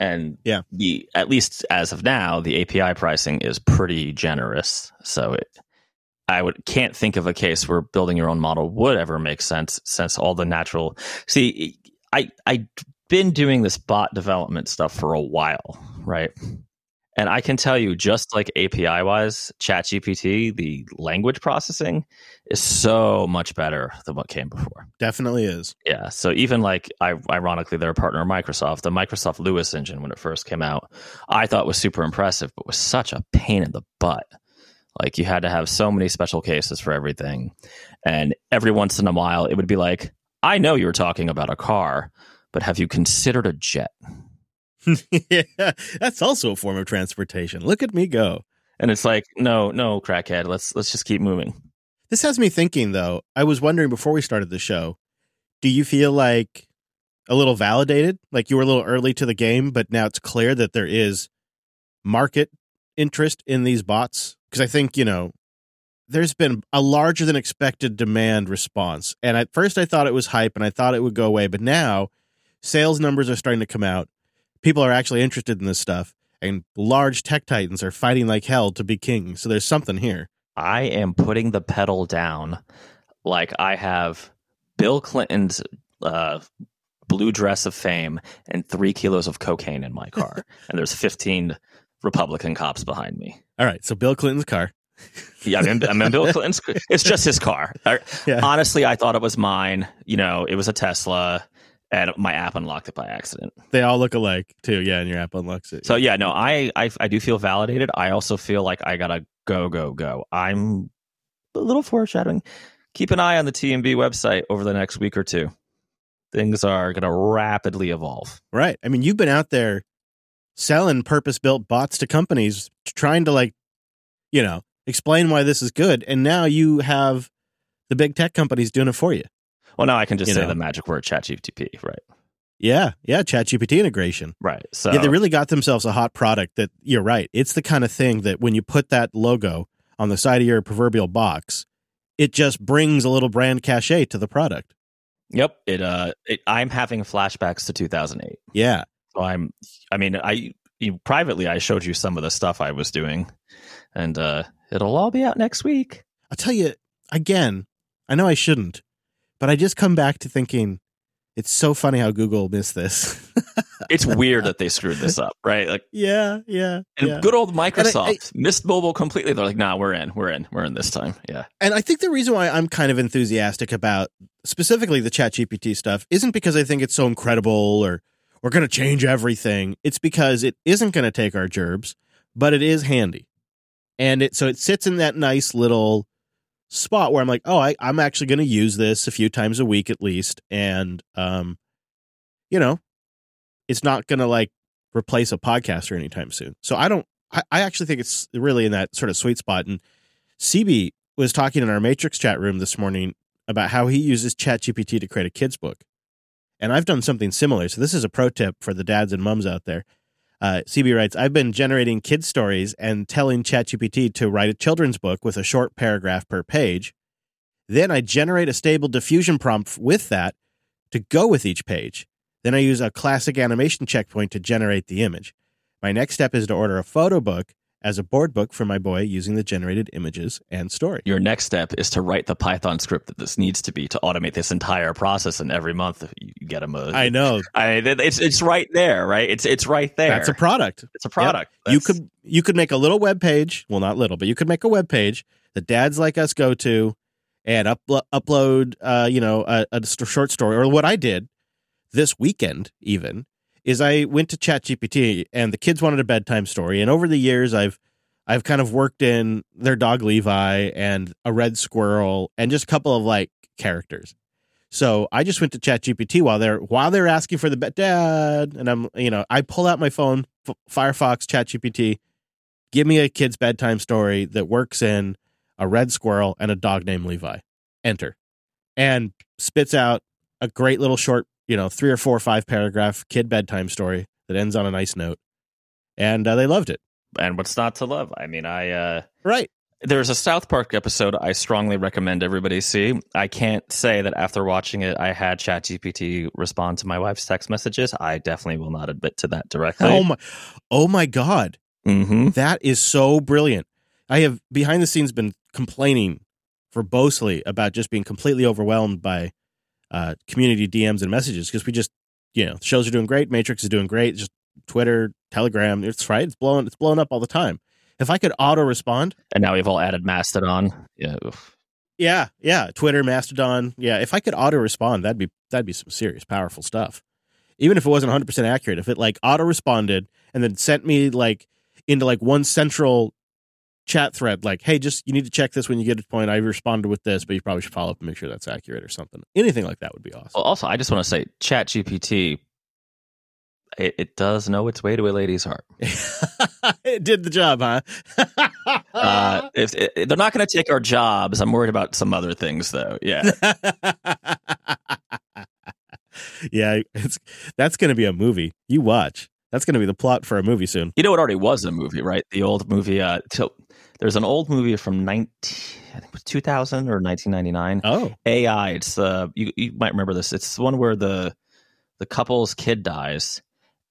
And yeah, the at least as of now, the API pricing is pretty generous. So it, I would can't think of a case where building your own model would ever make sense, since all the natural. See, I I been doing this bot development stuff for a while, right? And I can tell you, just like API wise, ChatGPT, the language processing is so much better than what came before. Definitely is. Yeah. So even like, I, ironically, they're a partner Microsoft. The Microsoft LUIS engine, when it first came out, I thought was super impressive, but was such a pain in the butt. Like you had to have so many special cases for everything, and every once in a while, it would be like, "I know you were talking about a car, but have you considered a jet?" yeah, that's also a form of transportation. Look at me go. And it's like, no, no, crackhead. Let's let's just keep moving. This has me thinking though. I was wondering before we started the show, do you feel like a little validated? Like you were a little early to the game, but now it's clear that there is market interest in these bots? Because I think, you know, there's been a larger than expected demand response. And at first I thought it was hype and I thought it would go away, but now sales numbers are starting to come out people are actually interested in this stuff, and large tech titans are fighting like hell to be king. So there's something here. I am putting the pedal down like I have Bill Clinton's uh, blue dress of fame and three kilos of cocaine in my car, and there's 15 Republican cops behind me. All right, so Bill Clinton's car. yeah, I'm in, I'm in Bill Clinton's. It's just his car. Yeah. Honestly, I thought it was mine. You know, it was a Tesla and my app unlocked it by accident. They all look alike too. Yeah, and your app unlocks it. So yeah, no, I, I I do feel validated. I also feel like I gotta go go go. I'm a little foreshadowing. Keep an eye on the TMB website over the next week or two. Things are gonna rapidly evolve. Right. I mean, you've been out there selling purpose built bots to companies, trying to like, you know, explain why this is good, and now you have the big tech companies doing it for you. Well, now I can just you say know. the magic word ChatGPT, right? Yeah, yeah, ChatGPT integration. Right. So yeah, they really got themselves a hot product that you're right. It's the kind of thing that when you put that logo on the side of your proverbial box, it just brings a little brand cachet to the product. Yep. It uh it, I'm having flashbacks to 2008. Yeah. So I'm I mean, I you, privately I showed you some of the stuff I was doing and uh it'll all be out next week. I'll tell you again, I know I shouldn't, but I just come back to thinking it's so funny how Google missed this. it's weird that they screwed this up, right? Like, yeah, yeah. And yeah. good old Microsoft I, I, missed mobile completely. They're like, nah, we're in, we're in, we're in this time. Yeah. And I think the reason why I'm kind of enthusiastic about specifically the Chat GPT stuff isn't because I think it's so incredible or we're going to change everything. It's because it isn't going to take our gerbs, but it is handy. And it so it sits in that nice little spot where I'm like, oh, I, I'm actually going to use this a few times a week at least, and um, you know, it's not going to like replace a podcaster anytime soon. So I don't. I, I actually think it's really in that sort of sweet spot. And CB was talking in our Matrix chat room this morning about how he uses ChatGPT to create a kids book, and I've done something similar. So this is a pro tip for the dads and mums out there. Uh, CB writes, I've been generating kid stories and telling ChatGPT to write a children's book with a short paragraph per page. Then I generate a stable diffusion prompt with that to go with each page. Then I use a classic animation checkpoint to generate the image. My next step is to order a photo book as a board book for my boy using the generated images and story. Your next step is to write the Python script that this needs to be to automate this entire process. And every month you get them a. I know. I it's it's right there, right? It's it's right there. That's a product. It's a product. Yep. You could you could make a little web page. Well, not little, but you could make a web page that dads like us go to and up, upload, uh, you know, a, a short story or what I did this weekend even is I went to ChatGPT and the kids wanted a bedtime story, and over the years I've I've kind of worked in their dog Levi and a red squirrel and just a couple of like characters. So I just went to ChatGPT while they're while they're asking for the bed, Dad, and I'm you know I pull out my phone, F- Firefox, ChatGPT, give me a kid's bedtime story that works in a red squirrel and a dog named Levi. Enter, and spits out a great little short, you know, three or four or five paragraph kid bedtime story that ends on a nice note, and uh, they loved it. And what's not to love? I mean, I uh, Right. there's a South Park episode I strongly recommend everybody see. I can't say that after watching it, I had ChatGPT respond to my wife's text messages. I definitely will not admit to that directly. Oh my, oh my God. hmm That is so brilliant. I have behind the scenes been complaining verbosely about just being completely overwhelmed by uh, community DMs and messages because we just, you know, shows are doing great, Matrix is doing great, just Twitter, Telegram, it's right, it's blowing, it's blowing up all the time. If I could auto respond, And now we've all added Mastodon. Yeah. oof. yeah, yeah, Twitter, Mastodon, yeah, if I could auto respond, that'd be that'd be some serious, powerful stuff. Even if it wasn't 100 percent accurate, if it like auto responded and then sent me like into like one central chat thread, like, hey, just you need to check this when you get a point. I responded with this, but you probably should follow up and make sure that's accurate or something. Anything like that would be awesome. Well, also, I just want to say ChatGPT, it, it does know its way to a lady's heart. it did the job, huh? Uh, if, if they're not going to take our jobs, I'm worried about some other things, though. Yeah. yeah, it's that's going to be a movie. You watch. That's going to be the plot for a movie soon. You know, it already was a movie, right? The old movie. Uh, there's an old movie from 19, I think it was 2000 or 1999. Oh, AI. It's uh, you, you might remember this. It's the one where the the couple's kid dies,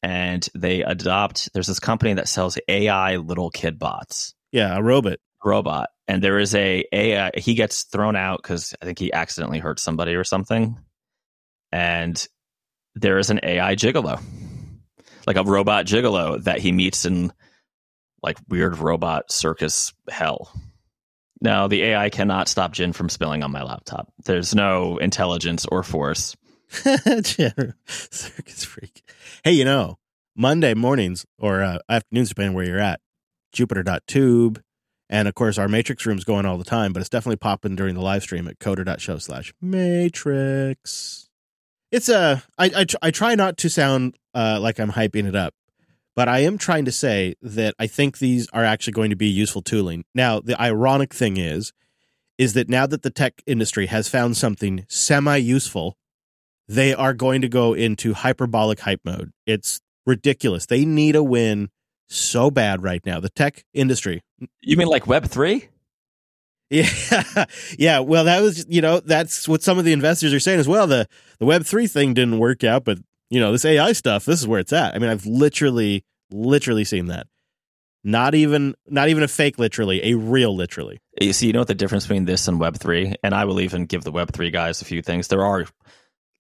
and they adopt. There's this company that sells AI little kid bots, yeah, a robot. robot, and there is a AI. He gets thrown out because I think he accidentally hurt somebody or something, and there is an AI gigolo, like a robot gigolo that he meets in like weird robot circus hell. Now, the AI cannot stop Jin from spilling on my laptop. There's no intelligence or force. Circus freak. Hey, you know, Monday mornings or uh, afternoons, depending where you're at, Jupiter.tube. And of course, our Matrix room's going all the time, but it's definitely popping during the live stream at coder.show slash Matrix. It's a, I, I, tr- I try not to sound uh, like I'm hyping it up, but I am trying to say that I think these are actually going to be useful tooling. Now, the ironic thing is, is that now that the tech industry has found something semi useful, they are going to go into hyperbolic hype mode. It's ridiculous. They need a win so bad right now. The tech industry. You mean like Web three? Yeah. yeah. Well, that was, you know, that's what some of the investors are saying as well. The the web three thing didn't work out, but you know, this AI stuff, this is where it's at. I mean, I've literally, literally seen that. Not even not even a fake literally, a real literally. You see, you know what the difference between this and Web three, and I will even give the Web three guys a few things. There are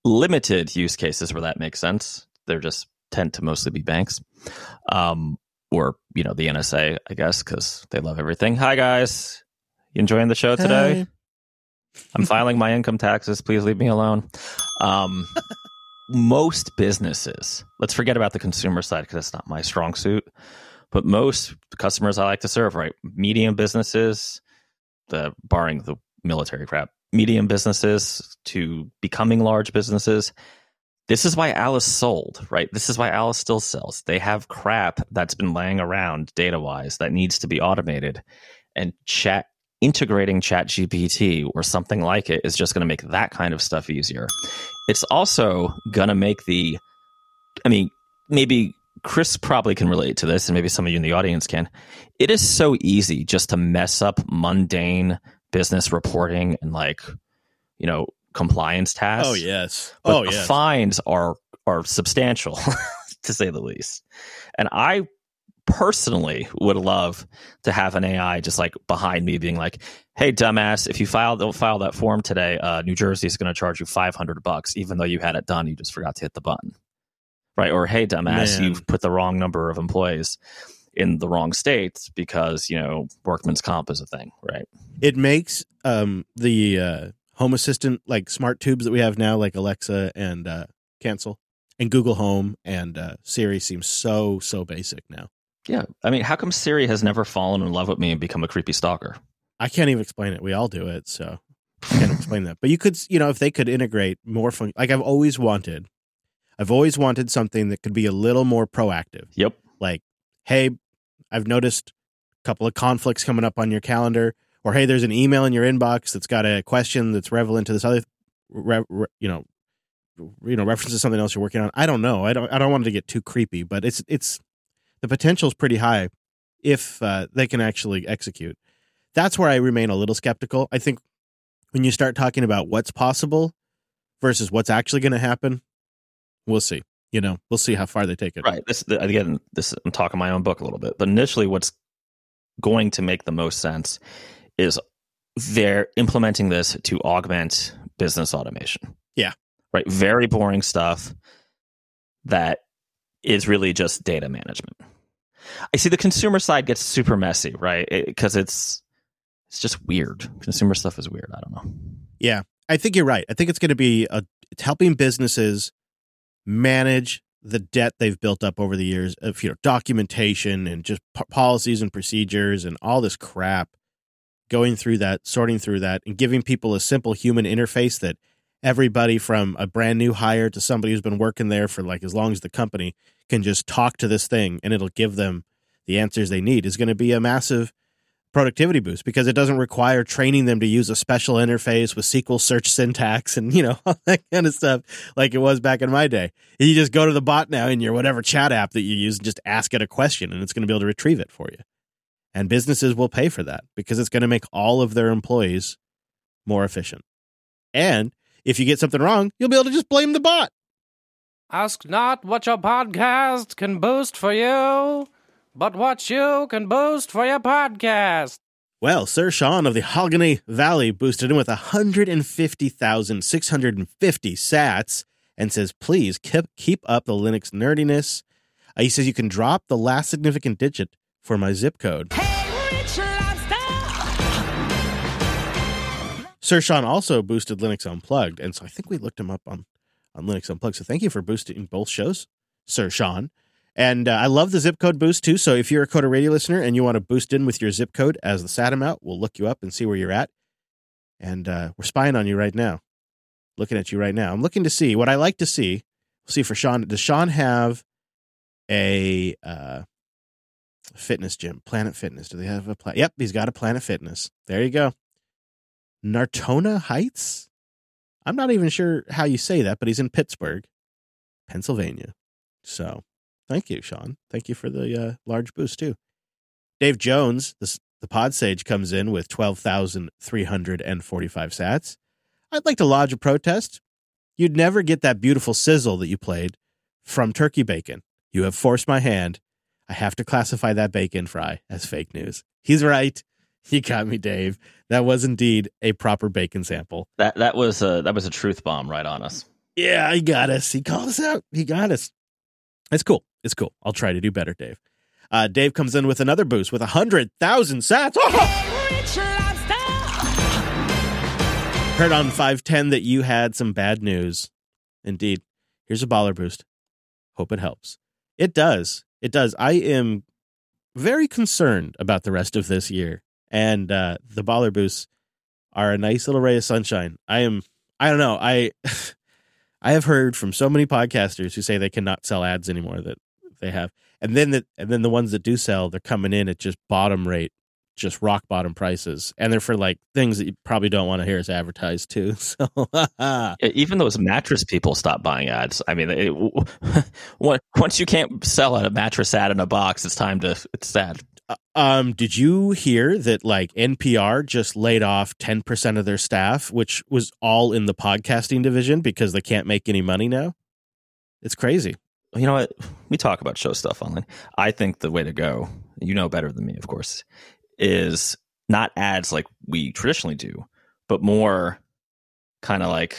limited use cases where that makes sense. They're just tend to mostly be banks, um, or you know the NSA, I guess, because they love everything. Hi guys, you enjoying the show today? I'm filing my income taxes. Please leave me alone. Um, most businesses, let's forget about the consumer side because that's not my strong suit. But most customers I like to serve, right? Medium businesses, the barring the military crap, medium businesses to becoming large businesses. This is why Alice sold, right? This is why Alice still sells. They have crap that's been laying around data wise that needs to be automated. And chat integrating chat GPT or something like it is just going to make that kind of stuff easier. It's also going to make the, I mean, maybe Chris probably can relate to this, and maybe some of you in the audience can. It is so easy just to mess up mundane business reporting and like, you know, compliance tasks. Oh yes. But oh yes. fines are are substantial, to say the least. And I personally would love to have an AI just like behind me being like, "Hey, dumbass, if you file don't file that form today, uh, New Jersey is going to charge you five hundred bucks, even though you had it done, you just forgot to hit the button." Right? Or, "Hey, dumbass, Man. you've put the wrong number of employees." In the wrong state because you know workman's comp is a thing, right? it makes um the uh home assistant like smart tubes that we have now like alexa and uh cancel And Google Home and uh, Siri seem so so basic now. Yeah, I mean, how come Siri has never fallen in love with me and become a creepy stalker? I can't even explain it. We all do it, so I can't explain that. But you could, you know, if they could integrate more fun, like I've always wanted, I've always wanted something that could be a little more proactive. Yep. Like, hey, I've noticed a couple of conflicts coming up on your calendar, or hey, there's an email in your inbox that's got a question that's relevant to this other, re, re, you know, you know, references to something else you're working on. I don't know. I don't. I don't want it to get too creepy, but it's it's the potential is pretty high if uh, they can actually execute. That's where I remain a little skeptical. I think when you start talking about what's possible versus what's actually going to happen, we'll see. You know, we'll see how far they take it. Right. This again. This I'm talking my own book a little bit, but initially, what's going to make the most sense is they're implementing this to augment business automation. Yeah. Right. Very boring stuff that is really just data management. I see the consumer side gets super messy, right? Because it, it's it's just weird. Consumer stuff is weird. I don't know. Yeah, I think you're right. I think it's going to be a, it's helping businesses manage the debt they've built up over the years of you know documentation and just p- policies and procedures and all this crap. Going through that, sorting through that, and giving people a simple human interface that everybody from a brand new hire to somebody who's been working there for like as long as the company can just talk to this thing and it'll give them the answers they need is going to be a massive productivity boost because it doesn't require training them to use a special interface with SQL search syntax and you know all that kind of stuff like it was back in my day. You just go to the bot now in your whatever chat app that you use and just ask it a question and it's going to be able to retrieve it for you. And businesses will pay for that because it's going to make all of their employees more efficient. And if you get something wrong, you'll be able to just blame the bot. Ask not what your podcast can boost for you, but what you can boost for your podcast. Well, Sir Sean of the Hogany Valley boosted in with 150,650 sats and says, please keep, keep up the Linux nerdiness. Uh, he says you can drop the last significant digit for my zip code. Sir Sean also boosted Linux Unplugged, and so I think we looked him up on, on Linux Unplugged. So thank you for boosting both shows, Sir Sean. And uh, I love the zip code boost too. So if you're a Coder Radio listener and you want to boost in with your zip code as the SAT amount, we'll look you up and see where you're at. And uh, we're spying on you right now, looking at you right now. I'm looking to see what I like to see. See for Sean. Does Sean have a uh, fitness gym, Planet Fitness? Do they have a plan? Yep, he's got a Planet Fitness. There you go. Natrona Heights. I'm not even sure how you say that, but he's in Pittsburgh, Pennsylvania. So thank you, Sean. Thank you for the uh, large boost, too. Dave Jones, the, the pod sage, comes in with 12,345 sats. I'd like to lodge a protest. You'd never get that beautiful sizzle that you played from turkey bacon. You have forced my hand. I have to classify that bacon fry as fake news. He's right. You got me, Dave. That was indeed a proper bacon sample. That that was a that was a truth bomb right on us. Yeah, he got us. He called us out. He got us. It's cool. It's cool. I'll try to do better, Dave. Uh, Dave comes in with another boost with a hundred thousand sats. Heard on five ten that you had some bad news. Indeed. Here's a baller boost. Hope it helps. It does. It does. I am very concerned about the rest of this year and uh, the baller boosts are a nice little ray of sunshine. I am I don't know. I I have heard from so many podcasters who say they cannot sell ads anymore that they have. And then the and then the ones that do sell, they're coming in at just bottom rate, just rock bottom prices. And they're for like things that you probably don't want to hear us advertised too. So even those mattress people stop buying ads. I mean, it, once you can't sell a mattress ad in a box, it's time to it's sad. Um, did you hear that like NPR just laid off 10% of their staff, which was all in the podcasting division because they can't make any money now? It's crazy. You know what? We talk about show stuff online. I think the way to go, you know better than me, of course, is not ads like we traditionally do, but more kind of like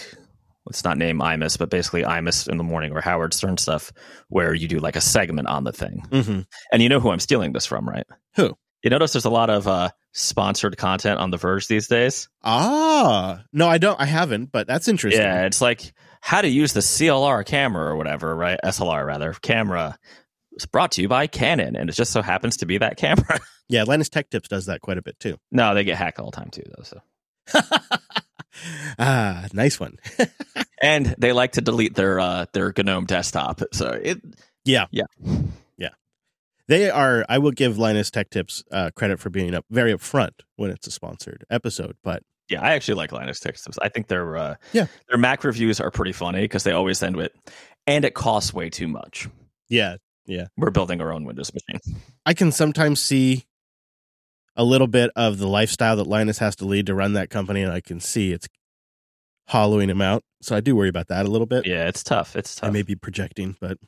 let's not named Imus, but basically Imus in the morning or Howard Stern stuff, where you do like a segment on the thing. Mm-hmm. And you know who I'm stealing this from, right? Who? You notice there's a lot of uh, sponsored content on The Verge these days. Ah, no, I don't. I haven't, but that's interesting. Yeah, it's like how to use the CLR camera or whatever, right? SLR rather camera. It's brought to you by Canon, and it just so happens to be that camera. Yeah, Linus Tech Tips does that quite a bit too. no, they get hacked all the time too, though. So, ah, nice one. and they like to delete their uh, their GNOME desktop. So it, Yeah. Yeah. Yeah. They are, I will give Linus Tech Tips uh, credit for being up very upfront when it's a sponsored episode. But yeah, I actually like Linus Tech Tips. I think their uh, Yeah. their Mac reviews are pretty funny because they always end with, and it costs way too much. yeah, yeah. We're building our own Windows machine. I can sometimes see a little bit of the lifestyle that Linus has to lead to run that company, and I can see it's hollowing him out. So I do worry about that a little bit. Yeah, it's tough. It's tough. I may be projecting, but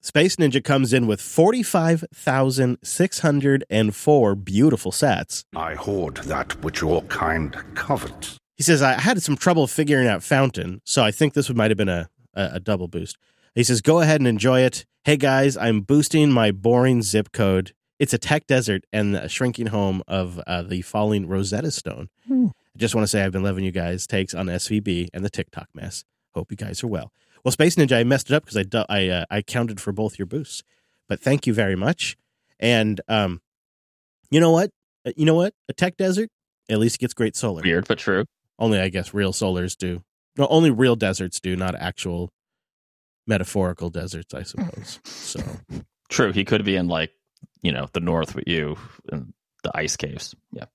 Space Ninja comes in with 45,604 beautiful sets. I hoard that which your kind covets. He says, I had some trouble figuring out Fountain, so I think this might have been a, a, a double boost. He says, Go ahead and enjoy it. Hey guys, I'm boosting my boring zip code. It's a tech desert and a shrinking home of uh, the falling Rosetta Stone. Hmm. I just want to say I've been loving you guys' takes on SVB and the TikTok mess. Hope you guys are well. Well, Space Ninja, I messed it up because I, du- I, uh, I counted for both your boosts, but thank you very much. And um, you know what? Uh, You know what? A tech desert at least gets great solar. Weird, but true. Only I guess real solars do. No, only real deserts do, not actual metaphorical deserts, I suppose. So True. He could be in like, you know, the north with you and the ice caves. Yeah.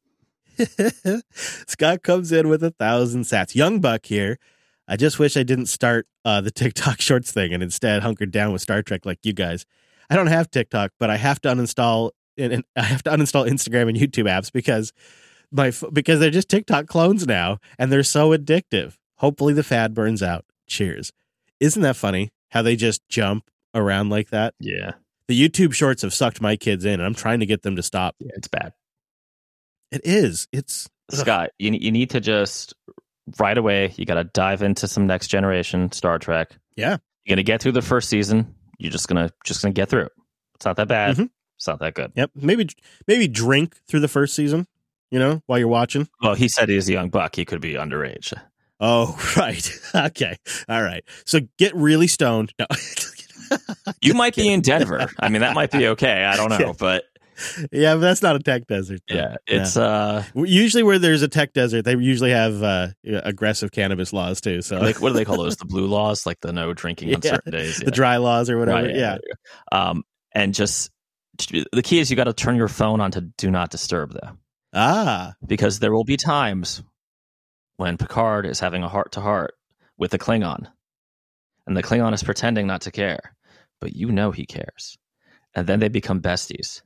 Scott comes in with a thousand sats. Young Buck here. I just wish I didn't start uh, the TikTok shorts thing and instead hunkered down with Star Trek like you guys. I don't have TikTok, but I have to uninstall and, and I have to uninstall Instagram and YouTube apps because my because they're just TikTok clones now and they're so addictive. Hopefully the fad burns out. Cheers. Isn't that funny how they just jump around like that? Yeah. The YouTube shorts have sucked my kids in and I'm trying to get them to stop. Yeah. It's bad. It is. It's Scott, you, you need to just right away, you got to dive into some next generation Star Trek. Yeah. You're going to get through the first season. You're just going to, just going to get through. It's not that bad. Mhm. It's not that good. Yep. Maybe maybe drink through the first season, you know, while you're watching. Well, he said he's a young buck. He could be underage. Oh, right. Okay. All right. So get really stoned. No. You might be in Denver. I mean, that might be okay. I don't know. Yeah. But yeah, but that's not a tech desert. though. yeah, it's, uh, Usually, where there's a tech desert, they usually have uh, aggressive cannabis laws too. So like, what do they call those? The blue laws, like the no drinking on certain days. the dry laws or whatever. Right, yeah. Um, and just the key is you got to turn your phone on to do not disturb though, Ah. because there will be times when Picard is having a heart to heart with a Klingon, and the Klingon is pretending not to care, but you know he cares, and then they become besties.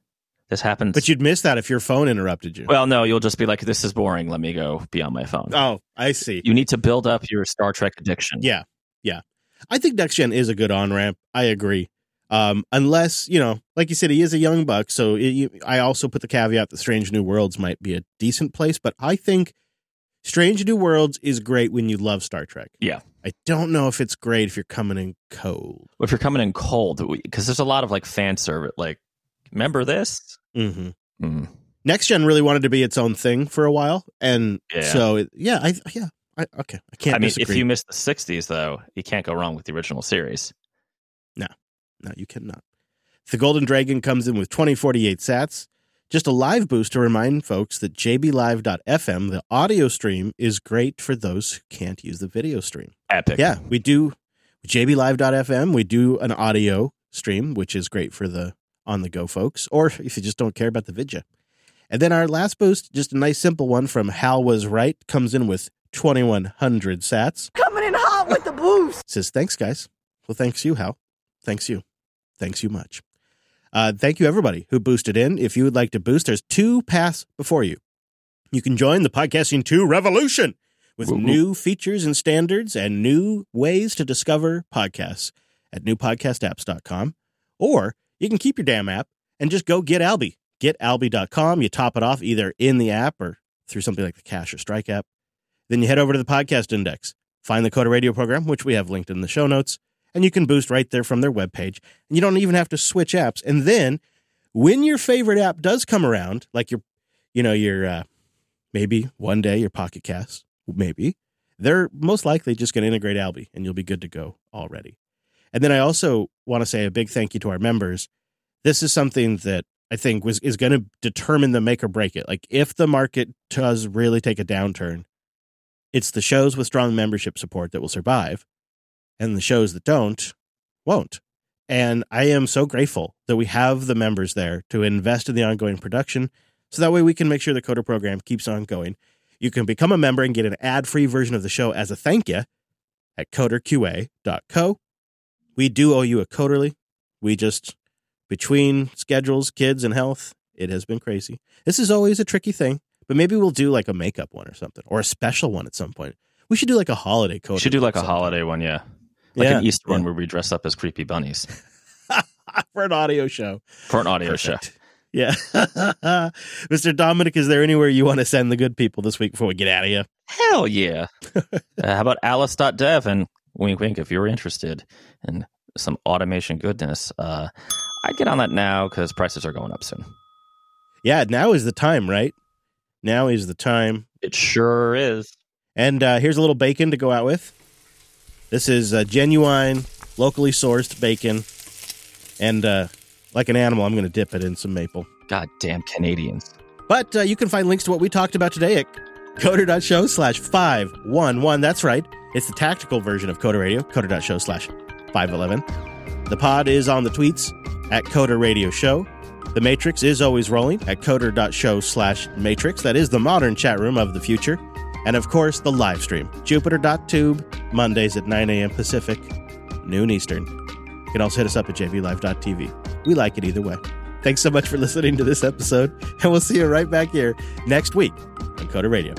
This happens. But you'd miss that if your phone interrupted you. well, no, you'll just be like, "This is boring. Let me go be on my phone." oh, I see. You need to build up your Star Trek addiction. Yeah. Yeah. I think next gen is a good on ramp. I agree. Um, unless, you know, like you said, he is a young buck. So it, you, I also put the caveat that Strange New Worlds might be a decent place, but I think Strange New Worlds is great when you love Star Trek. Yeah. I don't know if it's great if you're coming in cold. if you're coming in cold, because there's a lot of like fan service, like, remember this? hmm Mm. Next gen really wanted to be its own thing for a while. And Yeah. so, it, yeah, I, yeah, I, okay. I can't I mean, disagree. if you miss the '60s, though, you can't go wrong with the original series. No, no, you cannot. The Golden Dragon comes in with 2048 sats. Just a live boost to remind folks that jblive.fm, the audio stream, is great for those who can't use the video stream. Epic. Yeah, we do jblive.fm. We do an audio stream, which is great for the on the go folks, or if you just don't care about the vidya. And then our last boost, just a nice simple one from Hal Was Right, comes in with 2100 sats. Coming in hot with the boost. Says, thanks, guys. Well, thanks you, Hal. Thanks you. Thanks you much. Uh, thank you, everybody who boosted in. If you would like to boost, there's two paths before you. You can join the Podcasting 2 revolution with Woo woo. new features and standards and new ways to discover podcasts at newpodcastapps.com. Or you can keep your damn app and just go get Alby. GetAlby.com. You top it off either in the app or through something like the Cash or Strike app. Then you head over to the podcast index, find the Coder Radio program, which we have linked in the show notes, and you can boost right there from their webpage. And you don't even have to switch apps. And then when your favorite app does come around, like your, you know, your, uh, maybe one day your Pocket Cast, maybe, they're most likely just going to integrate Alby and you'll be good to go already. And then I also want to say a big thank you to our members. This is something that I think was is going to determine the make or break it. Like if the market does really take a downturn, it's the shows with strong membership support that will survive, and the shows that don't won't. And I am so grateful that we have the members there to invest in the ongoing production so that way we can make sure the Coder program keeps on going. You can become a member and get an ad free version of the show as a thank you at coderqa.co. We do owe you a Coderly. We just, between schedules, kids, and health, it has been crazy. This is always a tricky thing, but maybe we'll do like a makeup one or something or a special one at some point. We should do like a holiday Coder. Should do like a holiday one, yeah. Like Yeah, an Easter one where we dress up as creepy bunnies for an audio show. for an audio show. Yeah. Mr. Dominick, is there anywhere you want to send the good people this week before we get out of here? Hell yeah. uh, how about alice.dev and wink wink if you're interested in some automation goodness. Uh, I'd get on that now because prices are going up soon. Yeah, now is the time, right? Now is the time. It sure is. And uh, here's a little bacon to go out with. This is uh, genuine, locally sourced bacon. And uh, like an animal, I'm going to dip it in some maple. Goddamn Canadians. But uh, you can find links to what we talked about today at coder.show slash 511. That's right. It's the tactical version of Coder Radio, coder.show slash 511. The pod is on the tweets at Coder Radio Show. The Matrix is always rolling at coder.show slash matrix. That is the modern chat room of the future. And of course, the live stream, jupiter.tube, Mondays at 9 a.m. Pacific, noon Eastern. You can also hit us up at jblive.tv. We like it either way. Thanks so much for listening to this episode, and we'll see you right back here next week on Coder Radio.